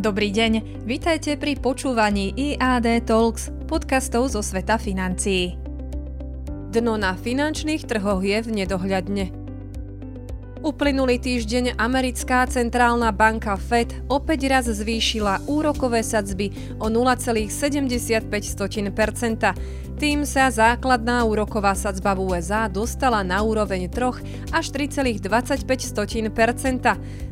Dobrý deň, vitajte pri počúvaní IAD Talks, podcastov zo sveta financií. Dno na finančných trhoch je v nedohľadne. Uplynulý týždeň americká centrálna banka Fed opäť raz zvýšila úrokové sadzby o 0,75% tým sa základná úroková sadzba v USA dostala na úroveň 3 až 3,25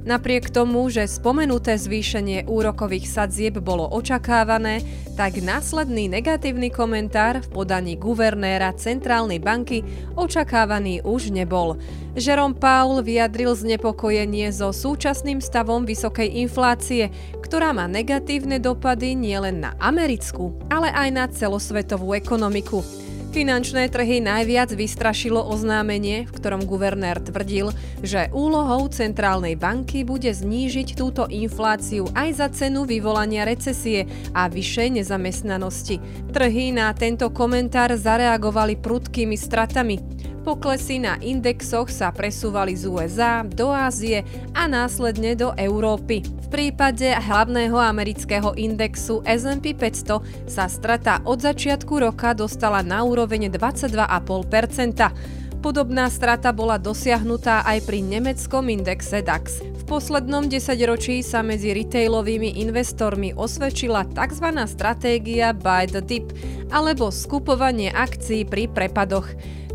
Napriek tomu, že spomenuté zvýšenie úrokových sadzieb bolo očakávané, tak následný negatívny komentár v podaní guvernéra Centrálnej banky očakávaný už nebol. Jerome Powell vyjadril znepokojenie so súčasným stavom vysokej inflácie, ktorá má negatívne dopady nielen na americkú, ale aj na celosvetovú ekonomiku. Finančné trhy najviac vystrašilo oznámenie, v ktorom guvernér tvrdil, že úlohou centrálnej banky bude znížiť túto infláciu aj za cenu vyvolania recesie a vyššej nezamestnanosti. Trhy na tento komentár zareagovali prudkými stratami. Poklesy na indexoch sa presúvali z USA do Ázie a následne do Európy. V prípade hlavného amerického indexu S&P 500 sa strata od začiatku roka dostala na úroveň 22,5%. Podobná strata bola dosiahnutá aj pri nemeckom indexe DAX. V poslednom desaťročí sa medzi retailovými investormi osvedčila tzv. stratégia buy the dip, alebo skupovanie akcií pri prepadoch.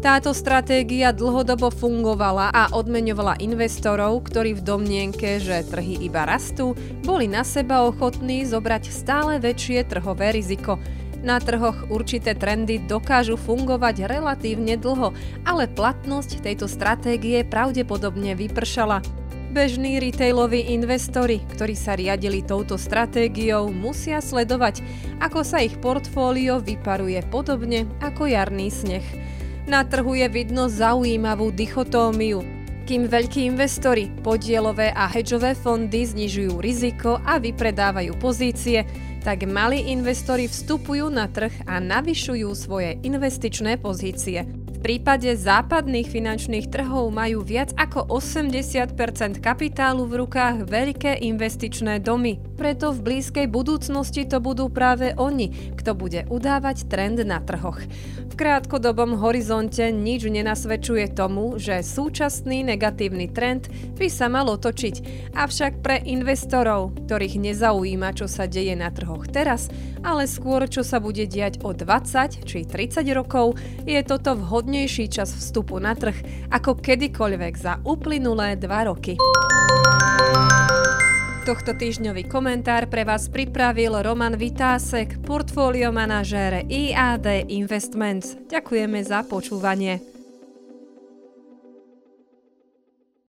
Táto stratégia dlhodobo fungovala a odmeňovala investorov, ktorí v domnienke, že trhy iba rastú, boli na seba ochotní zobrať stále väčšie trhové riziko. Na trhoch určité trendy dokážu fungovať relatívne dlho, ale platnosť tejto stratégie pravdepodobne vypršala. Bežní retailoví investori, ktorí sa riadili touto stratégiou, musia sledovať, ako sa ich portfólio vyparuje podobne ako jarný sneh. Na trhu je vidno zaujímavú dichotómiu. Kým veľkí investori, podielové a hedžové fondy znižujú riziko a vypredávajú pozície, tak malí investori vstupujú na trh a navyšujú svoje investičné pozície prípade západných finančných trhov majú viac ako 80% kapitálu v rukách veľké investičné domy. Preto v blízkej budúcnosti to budú práve oni, kto bude udávať trend na trhoch. V krátkodobom horizonte nič nenasvedčuje tomu, že súčasný negatívny trend by sa mal otočiť. Avšak pre investorov, ktorých nezaujíma, čo sa deje na trhoch teraz, ale skôr, čo sa bude diať o 20 či 30 rokov, je toto vhodnejší čas vstupu na trh ako kedykoľvek za uplynulé 2 roky. Tohto týždňový komentár pre vás pripravil Roman Vitásek, portfólio manažér IAD Investments. Ďakujeme za počúvanie.